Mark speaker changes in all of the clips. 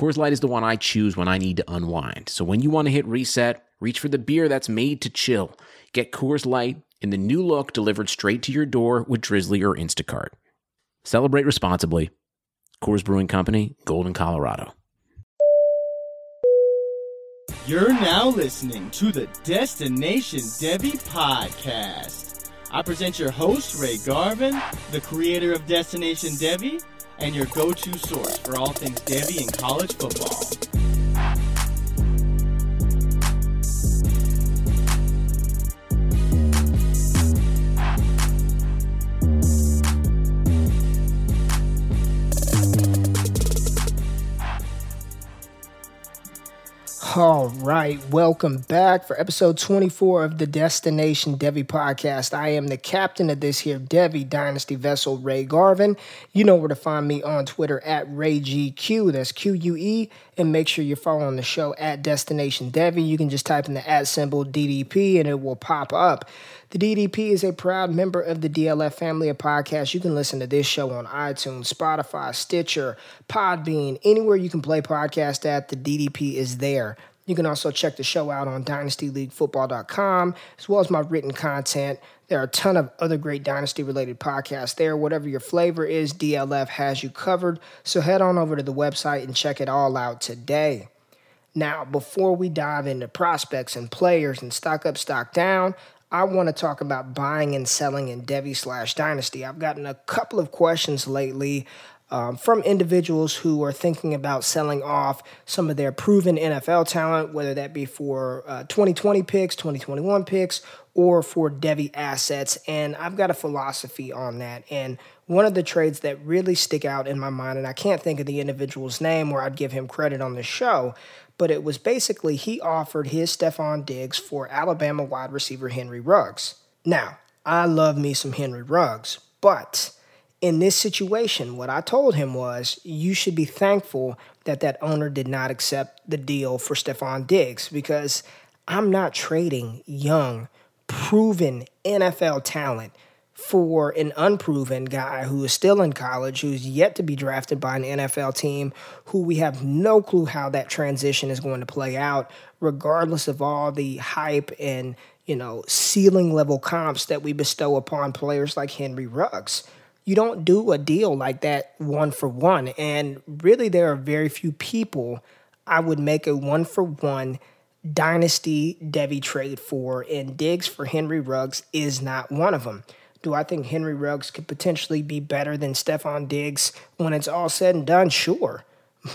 Speaker 1: Coors Light is the one I choose when I need to unwind. So when you want to hit reset, reach for the beer that's made to chill. Get Coors Light in the new look delivered straight to your door with Drizzly or Instacart. Celebrate responsibly. Coors Brewing Company, Golden, Colorado.
Speaker 2: You're now listening to the Destination Devy podcast. I present your host, Ray Garvin, the creator of Destination Devy, and your go to source for all things Devy and college football.
Speaker 3: All right, welcome back for episode 24 of the Destination Devy podcast. I am the captain of this here Devy Dynasty vessel, Ray Garvin. You know where to find me on Twitter at RayGQ, that's Q U E, and make sure you're following the show at Destination Devy. You can just type in the at symbol DDP and it will pop up. The DDP is a proud member of the DLF family of podcasts. You can listen to this show on iTunes, Spotify, Stitcher, Podbean, anywhere you can play podcast at, the DDP is there. You can also check the show out on dynastyleaguefootball.com as well as my written content. There are a ton of other great dynasty related podcasts there. Whatever your flavor is, DLF has you covered. So head on over to the website and check it all out today. Now, before we dive into prospects and players and stock up, stock down, I want to talk about buying and selling in Devy slash Dynasty. I've gotten a couple of questions lately um, from individuals who are thinking about selling off some of their proven NFL talent, whether that be for uh, 2020 picks, 2021 picks, or for Devy assets. And I've got a philosophy on that. And one of the trades that really stick out in my mind, and I can't think of the individual's name where I'd give him credit on the show, but it was basically he offered his Stefon Diggs for Alabama wide receiver Henry Ruggs. Now, I love me some Henry Ruggs, but in this situation, what I told him was you should be thankful that that owner did not accept the deal for Stefon Diggs because I'm not trading young, proven NFL talent for an unproven guy who is still in college, who's yet to be drafted by an NFL team, who we have no clue how that transition is going to play out, regardless of all the hype and you know ceiling level comps that we bestow upon players like Henry Ruggs. You don't do a deal like that one for one, and really there are very few people I would make a one for one dynasty Devy trade for, and Diggs for Henry Ruggs is not one of them. Do I think Henry Ruggs could potentially be better than Stefon Diggs when it's all said and done? Sure.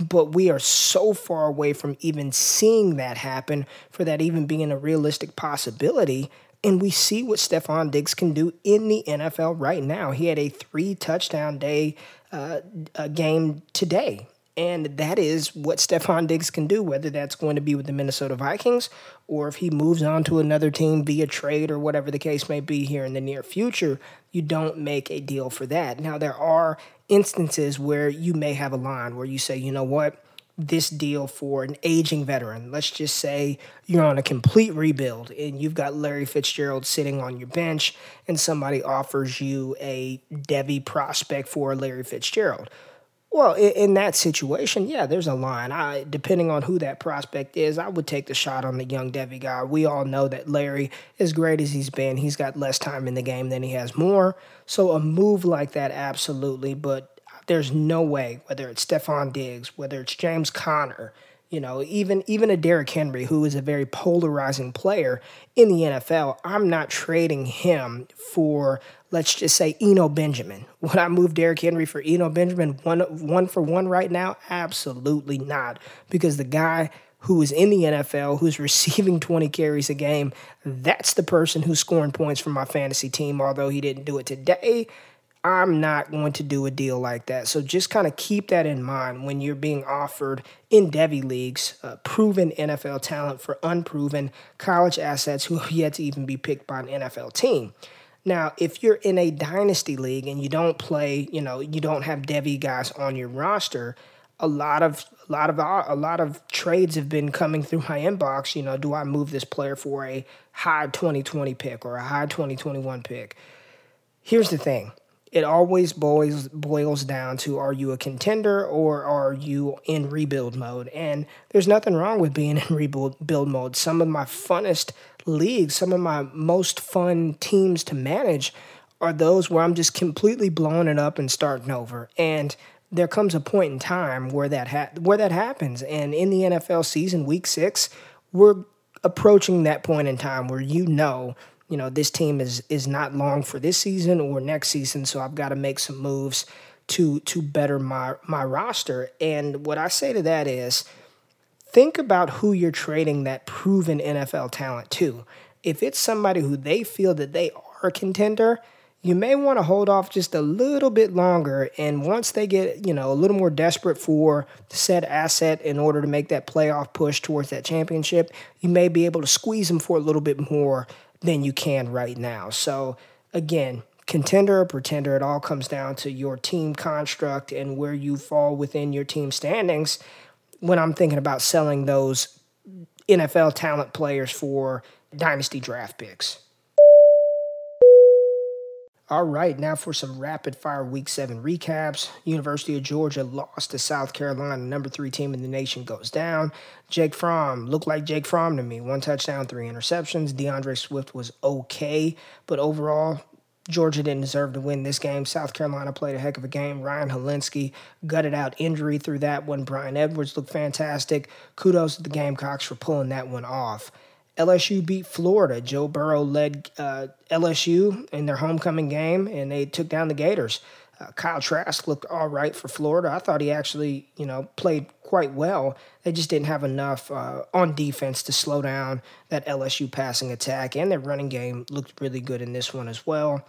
Speaker 3: But we are so far away from even seeing that happen for that even being a realistic possibility. And we see what Stefon Diggs can do in the NFL right now. He had a three touchdown day uh, game today. And that is what Stefon Diggs can do, whether that's going to be with the Minnesota Vikings or if he moves on to another team via trade or whatever the case may be here in the near future, you don't make a deal for that. Now, there are instances where you may have a line where you say, you know what, this deal for an aging veteran. Let's just say you're on a complete rebuild and you've got Larry Fitzgerald sitting on your bench and somebody offers you a Devy prospect for Larry Fitzgerald. Well, in, that situation, yeah, there's a line. I, depending on who that prospect is, I would take the shot on the young Devy guy. We all know that Larry, as great as he's been, he's got less time in the game than he has more. So a move like that, absolutely. But there's no way, whether it's Stefon Diggs, whether it's James Conner, you know, even even a Derrick Henry, who is a very polarizing player in the NFL, I'm not trading him for let's just say Eno Benjamin. Would I move Derrick Henry for Eno Benjamin one one for one right now? Absolutely not, because the guy who is in the NFL, who's receiving 20 carries a game, that's the person who's scoring points for my fantasy team. Although he didn't do it today, I'm not going to do a deal like that. So just kind of keep that in mind when you're being offered in Devy leagues uh, proven NFL talent for unproven college assets who have yet to even be picked by an NFL team. Now, if you're in a dynasty league and you don't play, you know, you don't have Devy guys on your roster, a lot of a lot of a lot of trades have been coming through my inbox. You know, do I move this player for a high 2020 pick or a high 2021 pick? Here's the thing it always boils boils down to are you a contender or are you in rebuild mode? And there's nothing wrong with being in rebuild build mode. Some of my funnest leagues, some of my most fun teams to manage are those where I'm just completely blowing it up and starting over. And there comes a point in time where that ha- where that happens. And in the NFL season, week six, we're approaching that point in time where you know you know, this team is is not long for this season or next season, so I've got to make some moves to to better my my roster. And what I say to that is think about who you're trading that proven NFL talent to. If it's somebody who they feel that they are a contender, you may want to hold off just a little bit longer. And once they get, you know, a little more desperate for said asset in order to make that playoff push towards that championship, you may be able to squeeze them for a little bit more than you can right now. So, again, contender or pretender, it all comes down to your team construct and where you fall within your team standings when I'm thinking about selling those NFL talent players for dynasty draft picks. All right, now for some rapid fire week seven recaps. University of Georgia lost to South Carolina, number three team in the nation goes down. Jake Fromm looked like Jake Fromm to me. One touchdown, three interceptions. DeAndre Swift was okay, but overall, Georgia didn't deserve to win this game. South Carolina played a heck of a game. Ryan Hilinski gutted out injury through that one. Bryan Edwards looked fantastic. Kudos to the Gamecocks for pulling that one off. LSU beat Florida. Joe Burrow led uh, LSU in their homecoming game, and they took down the Gators. Uh, Kyle Trask looked all right for Florida. I thought he actually, you know, played quite well. They just didn't have enough uh, on defense to slow down that LSU passing attack, and their running game looked really good in this one as well.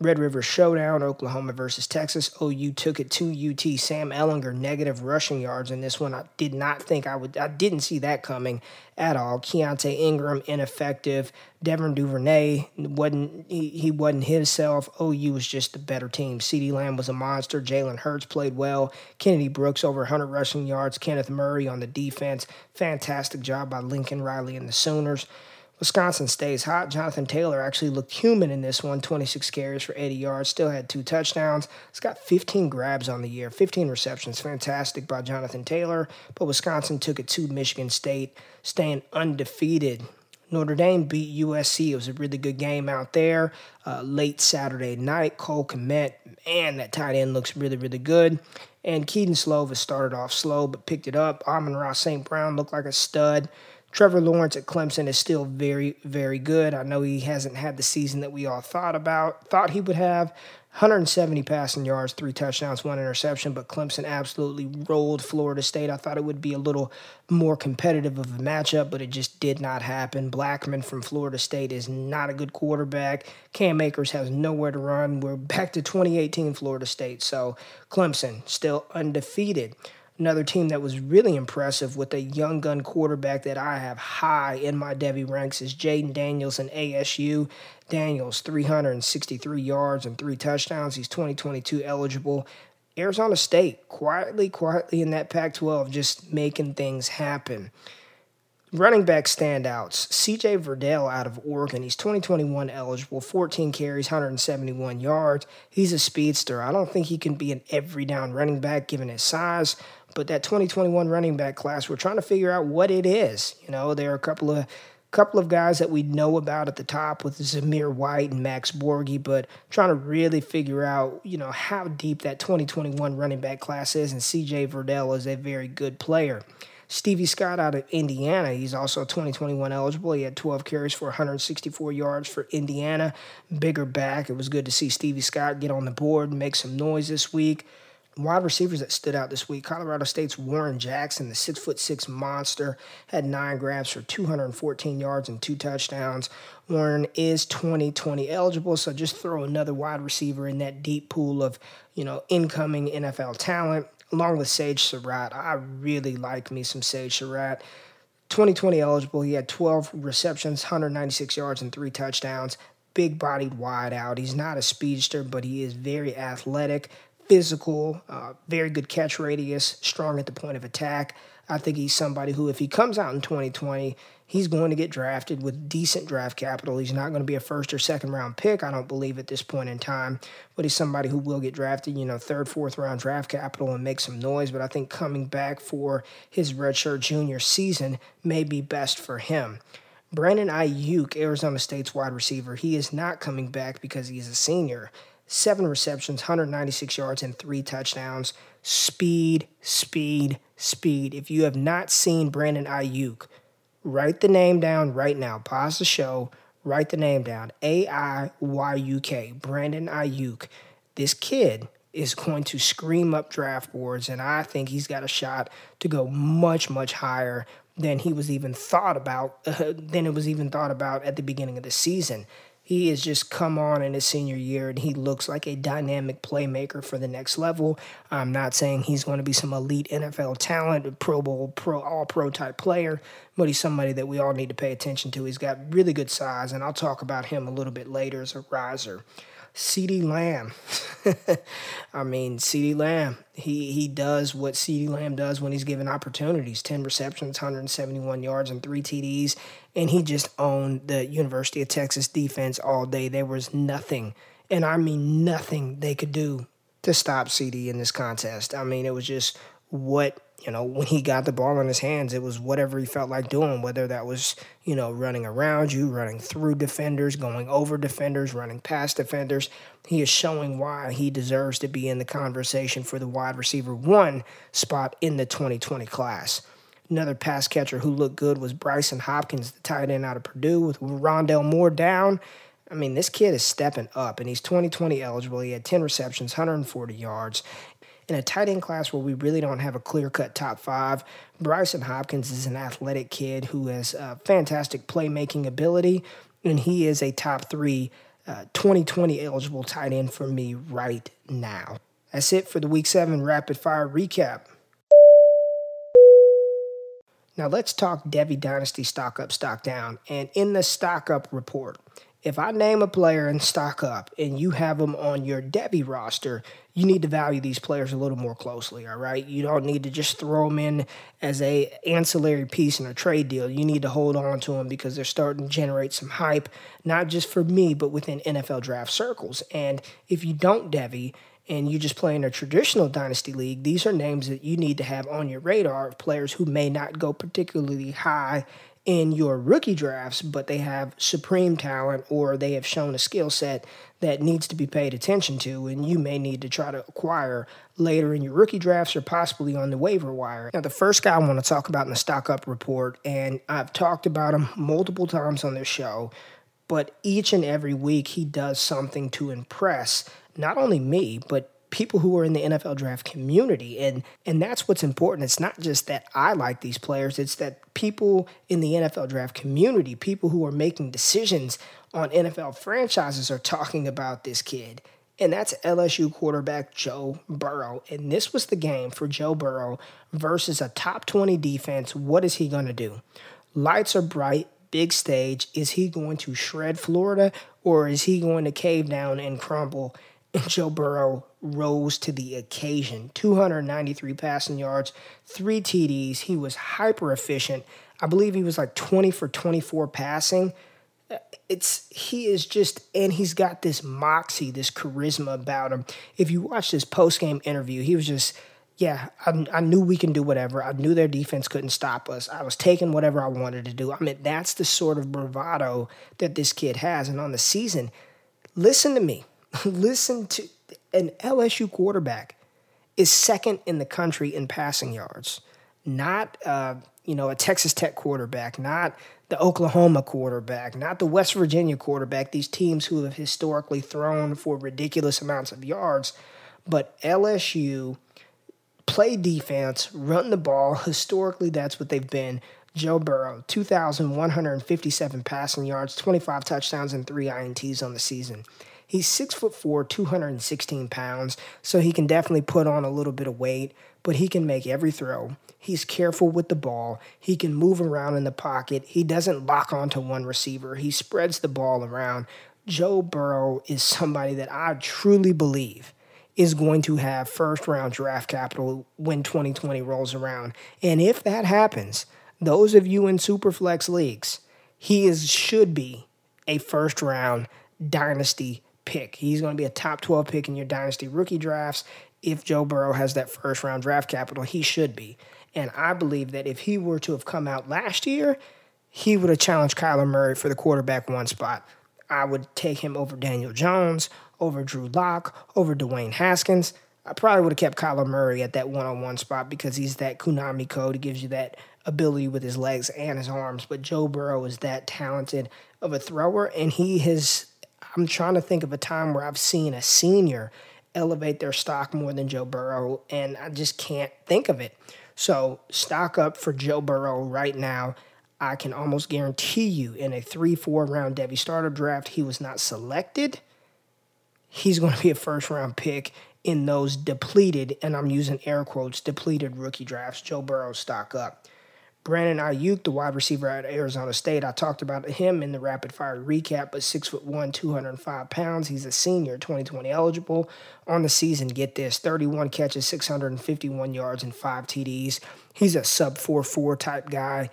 Speaker 3: Red River Showdown, Oklahoma versus Texas. OU took it to UT. Sam Ehlinger, negative rushing yards in this one. I did not think I would. I didn't see that coming at all. Keaontay Ingram ineffective. Devon Duvernay wasn't. He, he wasn't himself. OU was just the better team. CeeDee Lamb was a monster. Jalen Hurts played well. Kennedy Brooks over 100 rushing yards. Kenneth Murray on the defense. Fantastic job by Lincoln Riley and the Sooners. Wisconsin stays hot. Jonathan Taylor actually looked human in this one 26 carries for 80 yards, still had two touchdowns. He's got 15 grabs on the year, 15 receptions. Fantastic by Jonathan Taylor. But Wisconsin took it to Michigan State, staying undefeated. Notre Dame beat USC. It was a really good game out there. Uh, late Saturday night, Cole Kmet, man, that tight end looks really, really good. And Kedon Slovis started off slow but picked it up. Amon-Ra St. Brown looked like a stud. Trevor Lawrence at Clemson is still very, very good. I know he hasn't had the season that we all thought about, thought he would have. 170 passing yards, three touchdowns, one interception, but Clemson absolutely rolled Florida State. I thought it would be a little more competitive of a matchup, but it just did not happen. Blackman from Florida State is not a good quarterback. Cam Akers has nowhere to run. We're back to 2018 Florida State, so Clemson still undefeated. Another team that was really impressive with a young gun quarterback that I have high in my Devy ranks is Jayden Daniels and ASU. Daniels, 363 yards and three touchdowns. He's 2022 eligible. Arizona State, quietly, quietly in that Pac 12, just making things happen. Running back standouts CJ Verdell out of Oregon. He's 2021 eligible, 14 carries, 171 yards. He's a speedster. I don't think he can be an every down running back given his size, but that 2021 running back class, we're trying to figure out what it is. You know, there are a couple of couple of guys that we know about at the top with Zamir White and Max Borghi, but trying to really figure out, you know, how deep that 2021 running back class is. And CJ Verdell is a very good player. Stevie Scott out of Indiana, he's also 2021 eligible. He had 12 carries for 164 yards for Indiana. Bigger back. It was good to see Stevie Scott get on the board and make some noise this week. Wide receivers that stood out this week. Colorado State's Warren Jackson, the six foot six monster, had nine grabs for 214 yards and two touchdowns. Warren is 2020 eligible, so just throw another wide receiver in that deep pool of, you know, incoming NFL talent, along with Sage Surratt. I really like me some Sage Surratt. 2020 eligible. He had 12 receptions, 196 yards, and three touchdowns. Big bodied wide out. He's not a speedster, but he is very athletic, physical, uh, very good catch radius, strong at the point of attack. I think he's somebody who, if he comes out in 2020, he's going to get drafted with decent draft capital. He's not going to be a first or second round pick, I don't believe, at this point in time, but he's somebody who will get drafted, you know, third, fourth round draft capital and make some noise. But I think coming back for his redshirt junior season may be best for him. Brandon Aiyuk, Arizona State's wide receiver, he is not coming back because he's a senior seven receptions, 196 yards, and three touchdowns. Speed, speed, speed. If you have not seen Brandon Aiyuk, write the name down right now. Pause the show, write the name down. A I Y U K, Brandon Aiyuk. This kid is going to scream up draft boards, and I think he's got a shot to go much, much higher than he was even thought about, uh, than it was even thought about at the beginning of the season he has just come on in his senior year and he looks like a dynamic playmaker for the next level. I'm not saying he's going to be some elite NFL talent, Pro Bowl, Pro All Pro type player, but he's somebody that we all need to pay attention to. He's got really good size, and I'll talk about him a little bit later as a riser. CeeDee Lamb. I mean, CeeDee Lamb, he, he does what CeeDee Lamb does when he's given opportunities 10 receptions, 171 yards, and three TDs. And he just owned the University of Texas defense all day. There was nothing, and I mean nothing, they could do to stop CeeDee in this contest. I mean, it was just what you know, when he got the ball in his hands, it was whatever he felt like doing, whether that was, you know, running around you, running through defenders, going over defenders, running past defenders. He is showing why he deserves to be in the conversation for the wide receiver one spot in the 2020 class. Another pass catcher who looked good was Brycen Hopkins, the tight end out of Purdue, with Rondale Moore down. I mean, this kid is stepping up, and he's 2020 eligible. He had 10 receptions, 140 yards in a tight end class where we really don't have a clear cut top five, Brycen Hopkins is an athletic kid who has uh, fantastic playmaking ability, and he is a top three uh, 2020 eligible tight end for me right now. That's it for the week seven rapid fire recap. Now let's talk Devy Dynasty stock up, stock down. And in the stock up report, if I name a player in stock up and you have them on your Devy roster, you need to value these players a little more closely, all right? You don't need to just throw them in as a ancillary piece in a trade deal. You need to hold on to them because they're starting to generate some hype, not just for me, but within NFL draft circles. And if you don't Devy and you just play in a traditional dynasty league, these are names that you need to have on your radar of players who may not go particularly high in your rookie drafts, but they have supreme talent or they have shown a skill set that needs to be paid attention to, and you may need to try to acquire later in your rookie drafts or possibly on the waiver wire. Now, the first guy I want to talk about in the stock up report, and I've talked about him multiple times on this show, but each and every week he does something to impress not only me, but people who are in the NFL draft community and and that's what's important. It's not just that I like these players it's that people in the NFL draft community people who are making decisions on NFL franchises are talking about this kid. And that's LSU quarterback Joe Burrow. And this was the game for Joe Burrow versus a top 20 defense. What is he going to do? Lights are bright big stage. Is he going to shred Florida or is he going to cave down and crumble Joe Burrow rose to the occasion 293 passing yards, three TDs. He was hyper efficient. I believe he was like 20 for 24 passing. It's he is just and he's got this moxie, this charisma about him. If you watch this post game interview, he was just yeah, I, I knew we can do whatever. I knew their defense couldn't stop us. I was taking whatever I wanted to do. I mean, that's the sort of bravado that this kid has. And on the season, listen to me. listen to an LSU quarterback is second in the country in passing yards, not uh, you know a Texas Tech quarterback, not the Oklahoma quarterback, not the West Virginia quarterback. These teams who have historically thrown for ridiculous amounts of yards, but LSU play defense, run the ball. Historically, that's what they've been. Joe Burrow, 2,157 passing yards, 25 touchdowns, and three INTs on the season. He's six foot four, 216 pounds, so he can definitely put on a little bit of weight, but he can make every throw. He's careful with the ball. He can move around in the pocket. He doesn't lock onto one receiver. He spreads the ball around. Joe Burrow is somebody that I truly believe is going to have first round draft capital when 2020 rolls around. And if that happens, those of you in Superflex leagues, he is should be a first round dynasty pick. He's going to be a top 12 pick in your dynasty rookie drafts. If Joe Burrow has that first round draft capital, he should be. And I believe that if he were to have come out last year, he would have challenged Kyler Murray for the quarterback one spot. I would take him over Daniel Jones, over Drew Lock, over Dwayne Haskins. I probably would have kept Kyler Murray at that one on one spot because he's that Konami code. He gives you that ability with his legs and his arms. But Joe Burrow is that talented of a thrower, and he has. I'm trying to think of a time where I've seen a senior elevate their stock more than Joe Burrow, and I just can't think of it. So, stock up for Joe Burrow right now. I can almost guarantee you in a three, four round Devy starter draft, he was not selected. He's going to be a first round pick in those depleted, and I'm using air quotes, depleted rookie drafts. Joe Burrow stock up. Brandon Aiyuk, the wide receiver at Arizona State, I talked about him in the rapid fire recap, but six foot one, 205 pounds. He's a senior, 2020 eligible. On the season, get this 31 catches, 651 yards, and five TDs. He's a sub 4 4 type guy.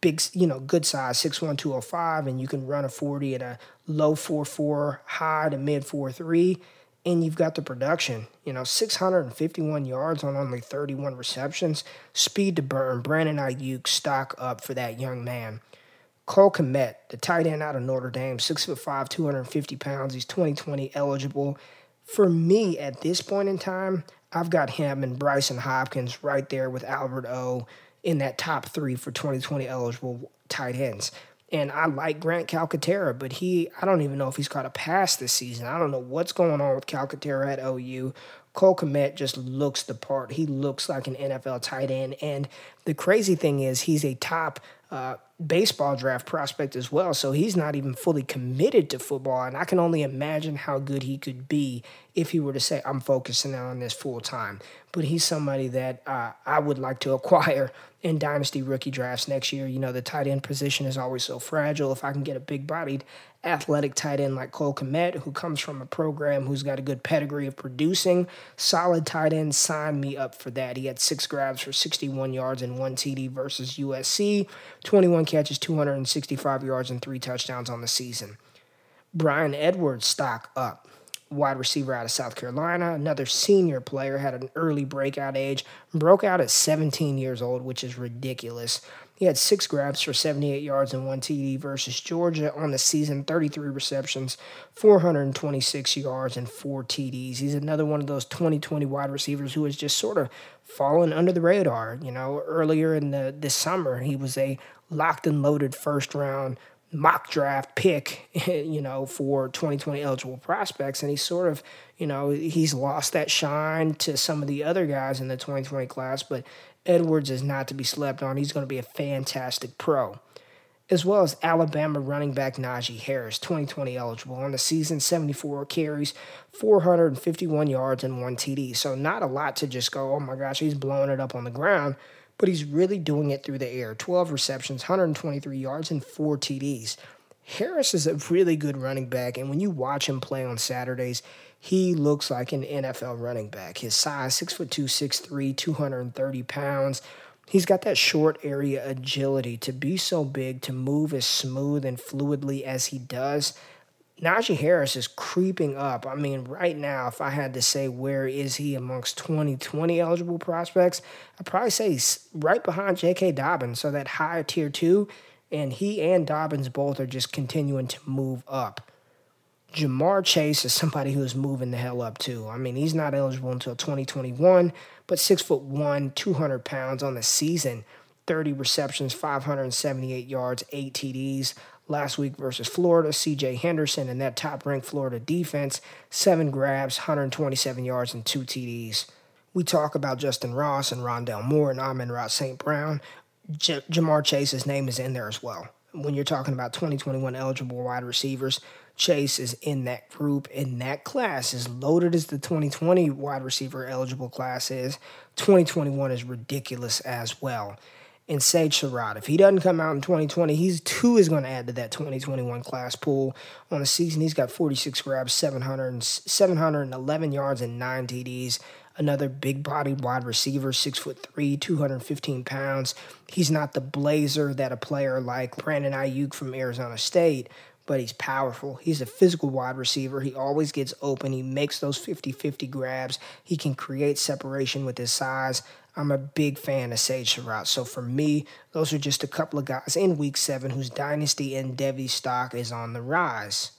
Speaker 3: Big, you know, good size, 6'1, 205, and you can run a 40 at a low 4 4, high to mid 4 3 and you've got the production. You know, 651 yards on only 31 receptions. Speed to burn. Brandon Aiyuk stock up for that young man. Cole Kmet, the tight end out of Notre Dame, 6'5, 250 pounds. He's 2020 eligible. For me, at this point in time, I've got him and Brycen Hopkins right there with Albert O in that top three for 2020 eligible tight ends. And I like Grant Calcaterra, but he, I don't even know if he's caught a pass this season. I don't know what's going on with Calcaterra at OU. Cole Kmet just looks the part. He looks like an NFL tight end. And the crazy thing is, he's a top uh, baseball draft prospect as well. So he's not even fully committed to football. And I can only imagine how good he could be if he were to say, I'm focusing on this full time. But he's somebody that uh, I would like to acquire in dynasty rookie drafts next year. You know, the tight end position is always so fragile. If I can get a big bodied athletic tight end like Cole Kmet, who comes from a program who's got a good pedigree of producing, solid tight end, sign me up for that. He had six grabs for 61 yards and one TD versus USC, 21 catches, 265 yards, and three touchdowns on the season. Bryan Edwards stock up wide receiver out of South Carolina. Another senior player had an early breakout age, broke out at 17 years old, which is ridiculous. He had six grabs for 78 yards and one TD versus Georgia on the season, 33 receptions, 426 yards, and four TDs. He's another one of those 2020 wide receivers who has just sort of fallen under the radar. You know, earlier in the this summer, he was a locked and loaded first round mock draft pick, you know, for 2020 eligible prospects. And he's sort of, you know, he's lost that shine to some of the other guys in the 2020 class, but Edwards is not to be slept on. He's going to be a fantastic pro. As well as Alabama running back Najee Harris, 2020 eligible. On the season, 74 carries, 451 yards, and one TD. So, not a lot to just go, oh my gosh, he's blowing it up on the ground but he's really doing it through the air 12 receptions, 123 yards, and four TDs. Harris is a really good running back, and when you watch him play on Saturdays, he looks like an NFL running back. His size, 6'2, 6'3, 230 pounds. He's got that short area agility to be so big, to move as smooth and fluidly as he does. Najee Harris is creeping up. I mean, right now, if I had to say where is he amongst 2020 eligible prospects, I'd probably say he's right behind J.K. Dobbins. So that higher tier two, and he and Dobbins both are just continuing to move up. Ja'Marr Chase is somebody who is moving the hell up too. I mean, he's not eligible until 2021, but six foot one, 200 pounds on the season, 30 receptions, 578 yards, eight TDs last week versus Florida. CJ Henderson and that top ranked Florida defense, seven grabs, 127 yards, and two TDs. we talk about Justin Ross and Rondale Moore and Amon-Ra St. Brown. J- Ja'Marr Chase's name is in there as well. When you're talking about 2021 eligible wide receivers, Chase is in that group, in that class. As loaded as the 2020 wide receiver eligible class is, 2021 is ridiculous as well. And Sage Surratt, if he doesn't come out in 2020, he's two is going to add to that 2021 class pool. On the season, he's got 46 grabs, 700, 711 yards, and nine TDs another big bodied wide receiver, six foot three, 215 pounds. He's not the blazer that a player like Brandon Aiyuk from Arizona State, but he's powerful. He's a physical wide receiver. He always gets open. He makes those 50 50 grabs. He can create separation with his size. I'm a big fan of Sage Surratt. So for me, those are just a couple of guys in week seven whose dynasty and Devy stock is on the rise.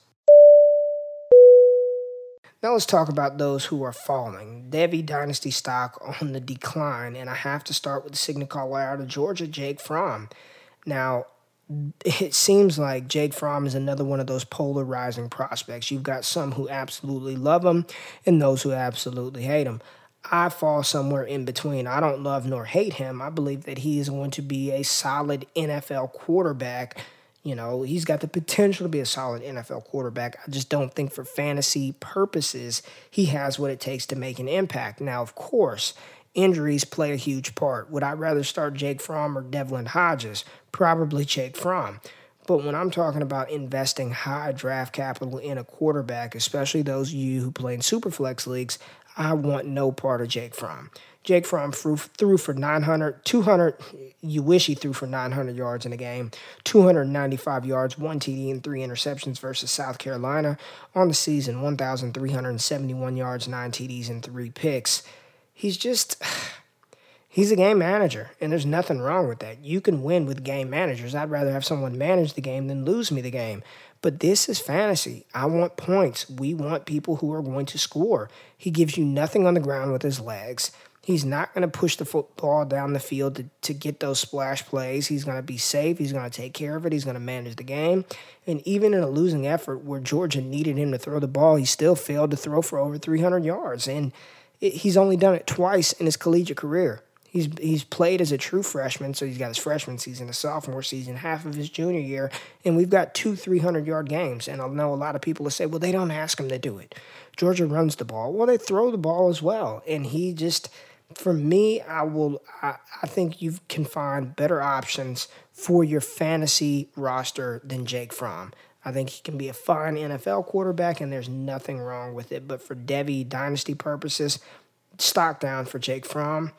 Speaker 3: Now let's talk about those who are falling. Devy Dynasty stock on the decline, and I have to start with the caller out of Georgia, Jake Fromm. Now, it seems like Jake Fromm is another one of those polarizing prospects. You've got some who absolutely love him and those who absolutely hate him. I fall somewhere in between. I don't love nor hate him. I believe that he is going to be a solid NFL quarterback you know, he's got the potential to be a solid NFL quarterback. I just don't think for fantasy purposes he has what it takes to make an impact. Now, of course, injuries play a huge part. Would I rather start Jake Fromm or Devlin Hodges? Probably Jake Fromm. But when I'm talking about investing high draft capital in a quarterback, especially those of you who play in superflex leagues, I want no part of Jake Fromm. Jake Fromm threw, threw for 900, 200. You wish he threw for 900 yards in a game, 295 yards, one TD, and three interceptions versus South Carolina. On the season, 1,371 yards, nine TDs, and three picks. He's just. He's a game manager, and there's nothing wrong with that. You can win with game managers. I'd rather have someone manage the game than lose me the game. But this is fantasy. I want points. We want people who are going to score. He gives you nothing on the ground with his legs. He's not going to push the football down the field to, to get those splash plays. He's going to be safe. He's going to take care of it. He's going to manage the game. And even in a losing effort where Georgia needed him to throw the ball, he still failed to throw for over 300 yards. And it, he's only done it twice in his collegiate career. He's he's played as a true freshman, so he's got his freshman season, a sophomore season, half of his junior year, and we've got two 300 yard games. And I know a lot of people will say, well, they don't ask him to do it. Georgia runs the ball. Well, they throw the ball as well, and he just for me, I will. I, I think you can find better options for your fantasy roster than Jake Fromm. I think he can be a fine NFL quarterback, and there's nothing wrong with it. But for Devy dynasty purposes, stock down for Jake Fromm.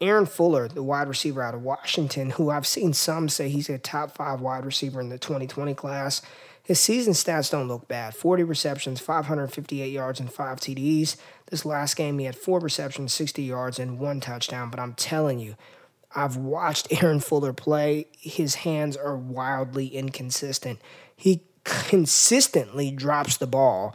Speaker 3: Aaron Fuller, the wide receiver out of Washington, who I've seen some say he's a top five wide receiver in the 2020 class. His season stats don't look bad 40 receptions, 558 yards, and 5 TDs. This last game, he had 4 receptions, 60 yards, and 1 touchdown. But I'm telling you, I've watched Aaron Fuller play. His hands are wildly inconsistent. He consistently drops the ball,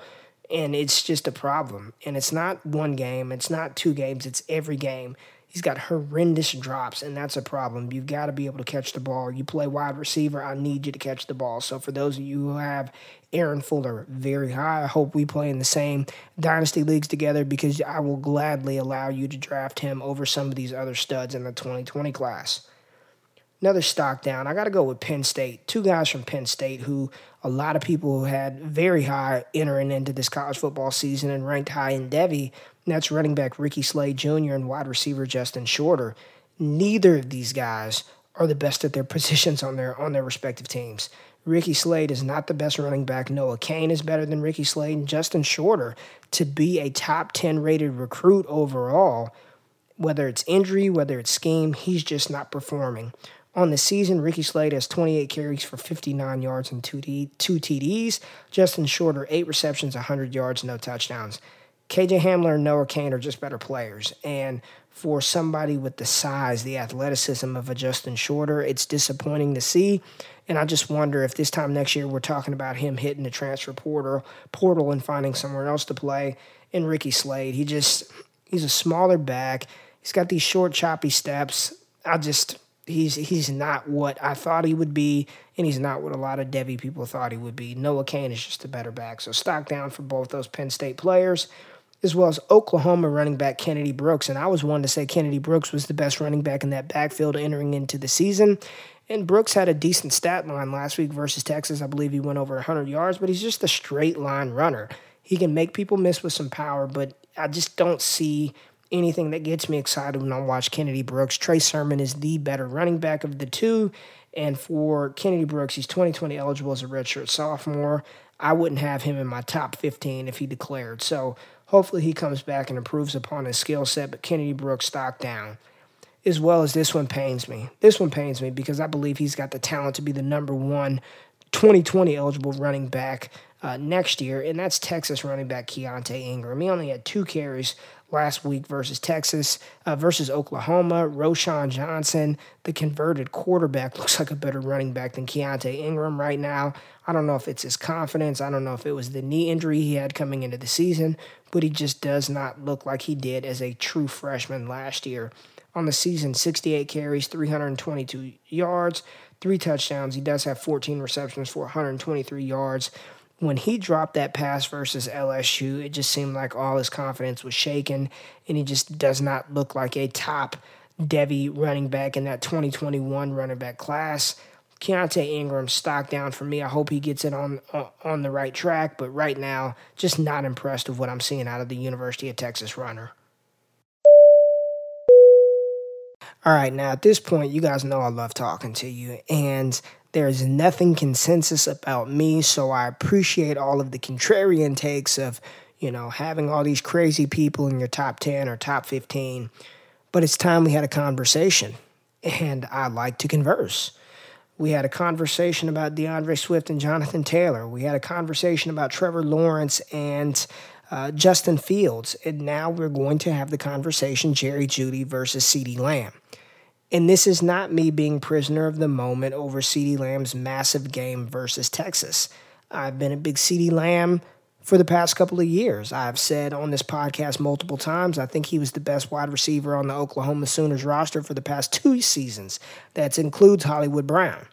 Speaker 3: and it's just a problem. And it's not one game, it's not two games, it's every game. He's got horrendous drops, and that's a problem. You've got to be able to catch the ball. You play wide receiver, I need you to catch the ball. So, for those of you who have Aaron Fuller very high, I hope we play in the same dynasty leagues together because I will gladly allow you to draft him over some of these other studs in the 2020 class. Another stock down. I got to go with Penn State. Two guys from Penn State who a lot of people had very high entering into this college football season and ranked high in Devy. That's running back Ricky Slade Jr. and wide receiver Justin Shorter. Neither of these guys are the best at their positions on their on their respective teams. Ricky Slade is not the best running back. Noah Cain is better than Ricky Slade and Justin Shorter to be a top 10 rated recruit overall. Whether it's injury, whether it's scheme, he's just not performing. On the season, Ricky Slade has 28 carries for 59 yards and two, two TDs. Justin Shorter, eight receptions, 100 yards, no touchdowns. KJ Hamler and Noah Cain are just better players. And for somebody with the size, the athleticism of a Justin Shorter, it's disappointing to see. And I just wonder if this time next year we're talking about him hitting the transfer portal, portal and finding somewhere else to play. And Ricky Slade, he just he's a smaller back. He's got these short, choppy steps. I just he's he's not what I thought he would be, and he's not what a lot of Devy people thought he would be. Noah Cain is just a better back. So stock down for both those Penn State players. As well as Oklahoma running back Kennedy Brooks. And I was one to say Kennedy Brooks was the best running back in that backfield entering into the season. And Brooks had a decent stat line last week versus Texas. I believe he went over 100 yards, but he's just a straight line runner. He can make people miss with some power, but I just don't see anything that gets me excited when I watch Kennedy Brooks. Trey Sermon is the better running back of the two. And for Kennedy Brooks, he's 2020 eligible as a redshirt sophomore. I wouldn't have him in my top 15 if he declared. So hopefully he comes back and improves upon his skill set. But Kennedy Brooks stock down, as well as this one pains me. This one pains me because I believe he's got the talent to be the number one 2020 eligible running back uh, next year, and that's Texas running back Keaontay Ingram. He only had two carries last week versus Texas, uh, versus Oklahoma. Roschon Johnson, the converted quarterback, looks like a better running back than Keaontay Ingram right now. I don't know if it's his confidence. I don't know if it was the knee injury he had coming into the season, but he just does not look like he did as a true freshman last year. On the season, 68 carries, 322 yards, three touchdowns. He does have 14 receptions for 123 yards when he dropped that pass versus LSU, it just seemed like all his confidence was shaken, and he just does not look like a top Devy running back in that 2021 running back class. Keaontay Ingram stock down for me. I hope he gets it on on the right track, but right now, just not impressed with what I'm seeing out of the University of Texas runner. All right, now at this point, you guys know I love talking to you, and there's nothing consensus about me, so I appreciate all of the contrarian takes of, you know, having all these crazy people in your top 10 or top 15. But it's time we had a conversation, and I like to converse. We had a conversation about D'Andre Swift and Jonathan Taylor. We had a conversation about Trevor Lawrence and uh, Justin Fields. And now we're going to have the conversation Jerry Jeudy versus CeeDee Lamb. And this is not me being prisoner of the moment over CeeDee Lamb's massive game versus Texas. I've been a big CeeDee Lamb for the past couple of years. I've said on this podcast multiple times, I think he was the best wide receiver on the Oklahoma Sooners roster for the past two seasons. That includes Hollywood Brown.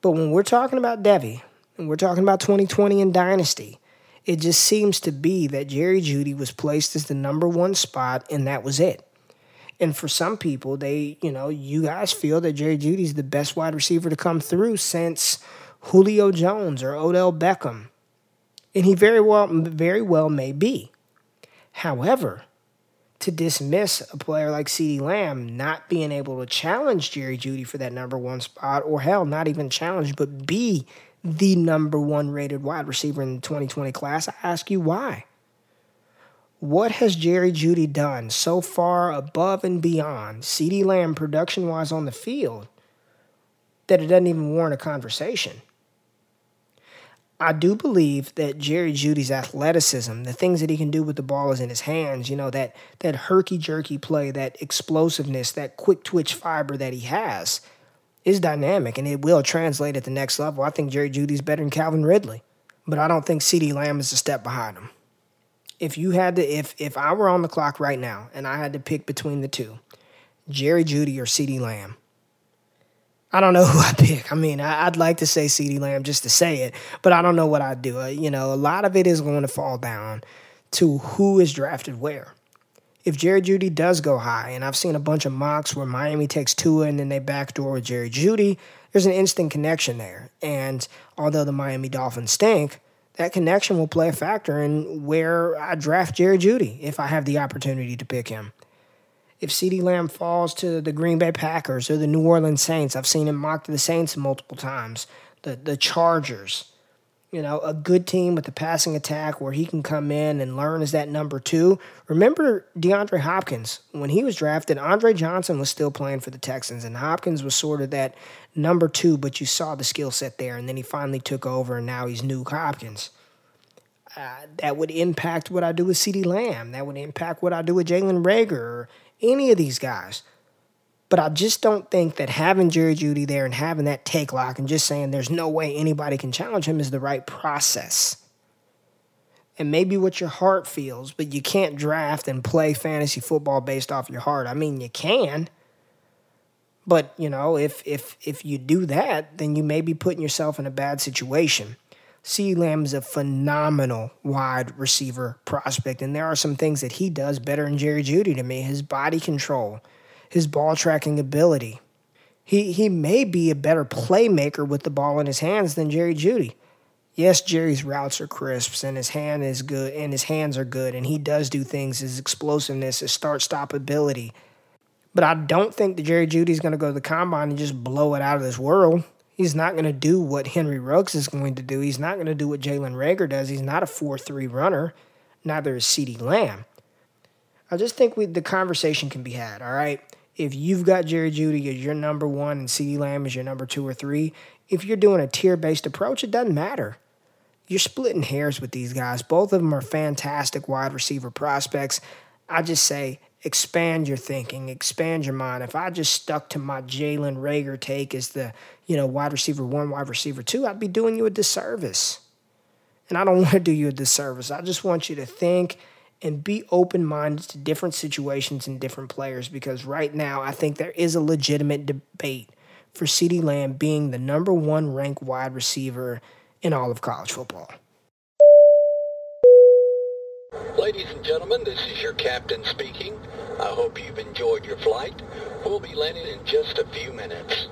Speaker 3: But when we're talking about Devy, and we're talking about 2020 and Dynasty, it just seems to be that Jerry Jeudy was placed as the number one spot, and that was it. And for some people, they, you know, you guys feel that Jerry Jeudy's the best wide receiver to come through since Julio Jones or Odell Beckham. And he very well very well may be. However, to dismiss a player like CeeDee Lamb not being able to challenge Jerry Jeudy for that number one spot, or hell, not even challenge, but be the number one rated wide receiver in the 2020 class, I ask you why. What has Jerry Jeudy done so far above and beyond CeeDee Lamb production wise on the field that it doesn't even warrant a conversation? I do believe that Jerry Jeudy's athleticism, the things that he can do with the ball is in his hands, you know, that that herky jerky play, that explosiveness, that quick twitch fiber that he has is dynamic and it will translate at the next level. I think Jerry Jeudy's better than Calvin Ridley, but I don't think CeeDee Lamb is a step behind him if you had to if if I were on the clock right now and I had to pick between the two, Jerry Jeudy or CeeDee Lamb, I don't know who I pick. I mean, I, would like to say CeeDee Lamb just to say it, but I don't know what I'd do. Uh, you know, a lot of it is going to fall down to who is drafted where. If Jerry Jeudy does go high, and I've seen a bunch of mocks where Miami takes Tua and then they backdoor with Jerry Jeudy, there's an instant connection there. And although the Miami Dolphins stink, that connection will play a factor in where I draft Jerry Jeudy if I have the opportunity to pick him. If CeeDee Lamb falls to the Green Bay Packers or the New Orleans Saints, I've seen him mock to the Saints multiple times, the, the Chargers, you know, a good team with a passing attack where he can come in and learn as that number two. Remember DeAndre Hopkins when he was drafted? Andre Johnson was still playing for the Texans, and Hopkins was sort of that number two, but you saw the skill set there, and then he finally took over, and now he's Nuke Hopkins. Uh, that would impact what I do with CeeDee Lamb. That would impact what I do with Jalen Reagor or any of these guys. But I just don't think that having Jerry Jeudy there and having that take lock and just saying there's no way anybody can challenge him is the right process. And maybe what your heart feels, but you can't draft and play fantasy football based off your heart. I mean, you can. But, you know, if if if you do that, then you may be putting yourself in a bad situation. CeeDee Lamb is a phenomenal wide receiver prospect, and there are some things that he does better than Jerry Jeudy to me. His body control, his ball tracking ability. He, he may be a better playmaker with the ball in his hands than Jerry Jeudy. Yes, Jerry's routes are crisps and his hand is good and his hands are good and he does do things, his explosiveness, his start stop ability. But I don't think that Jerry Jeudy's going to go to the combine and just blow it out of this world. He's not going to do what Henry Ruggs is going to do. He's not going to do what Jalen Reagor does. He's not a 4 3 runner. Neither is CeeDee Lamb. I just think we, the conversation can be had, all right? If you've got Jerry Jeudy as your number one and CeeDee Lamb as your number two or three, if you're doing a tier based approach, it doesn't matter. You're splitting hairs with these guys. Both of them are fantastic wide receiver prospects. I just say expand your thinking, expand your mind. If I just stuck to my Jalen Reagor take as the, you know, wide receiver one, wide receiver two, I'd be doing you a disservice. And I don't want to do you a disservice. I just want you to think and be open minded to different situations and different players because right now I think there is a legitimate debate for CeeDee Lamb being the number one ranked wide receiver in all of college football.
Speaker 4: Ladies and gentlemen, this is your captain speaking. I hope you've enjoyed your flight. We'll be landing in just a few minutes.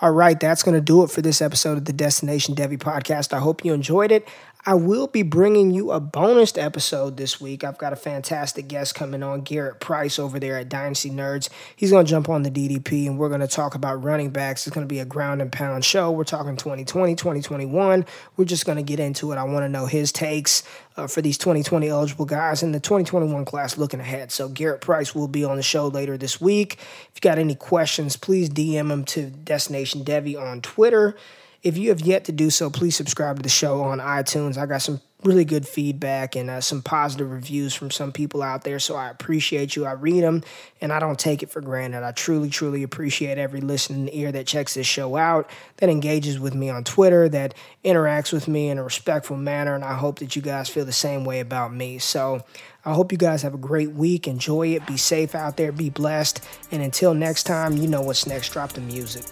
Speaker 3: All right, that's going to do it for this episode of the Destination Devy podcast. I hope you enjoyed it. I will be bringing you a bonus episode this week. I've got a fantastic guest coming on, Garrett Price over there at Dynasty Nerds. He's going to jump on the DDP and we're going to talk about running backs. It's going to be a ground and pound show. We're talking 2020, 2021. We're just going to get into it. I want to know his takes uh, for these 2020 eligible guys in the 2021 class looking ahead. So Garrett Price will be on the show later this week. If you got any questions, please DM him to Destination Devy on Twitter. If you have yet to do so, please subscribe to the show on iTunes. I got some really good feedback and uh, some positive reviews from some people out there. So I appreciate you. I read them and I don't take it for granted. I truly, truly appreciate every listening ear that checks this show out, that engages with me on Twitter, that interacts with me in a respectful manner. And I hope that you guys feel the same way about me. So I hope you guys have a great week. Enjoy it. Be safe out there. Be blessed. And until next time, you know what's next. Drop the music.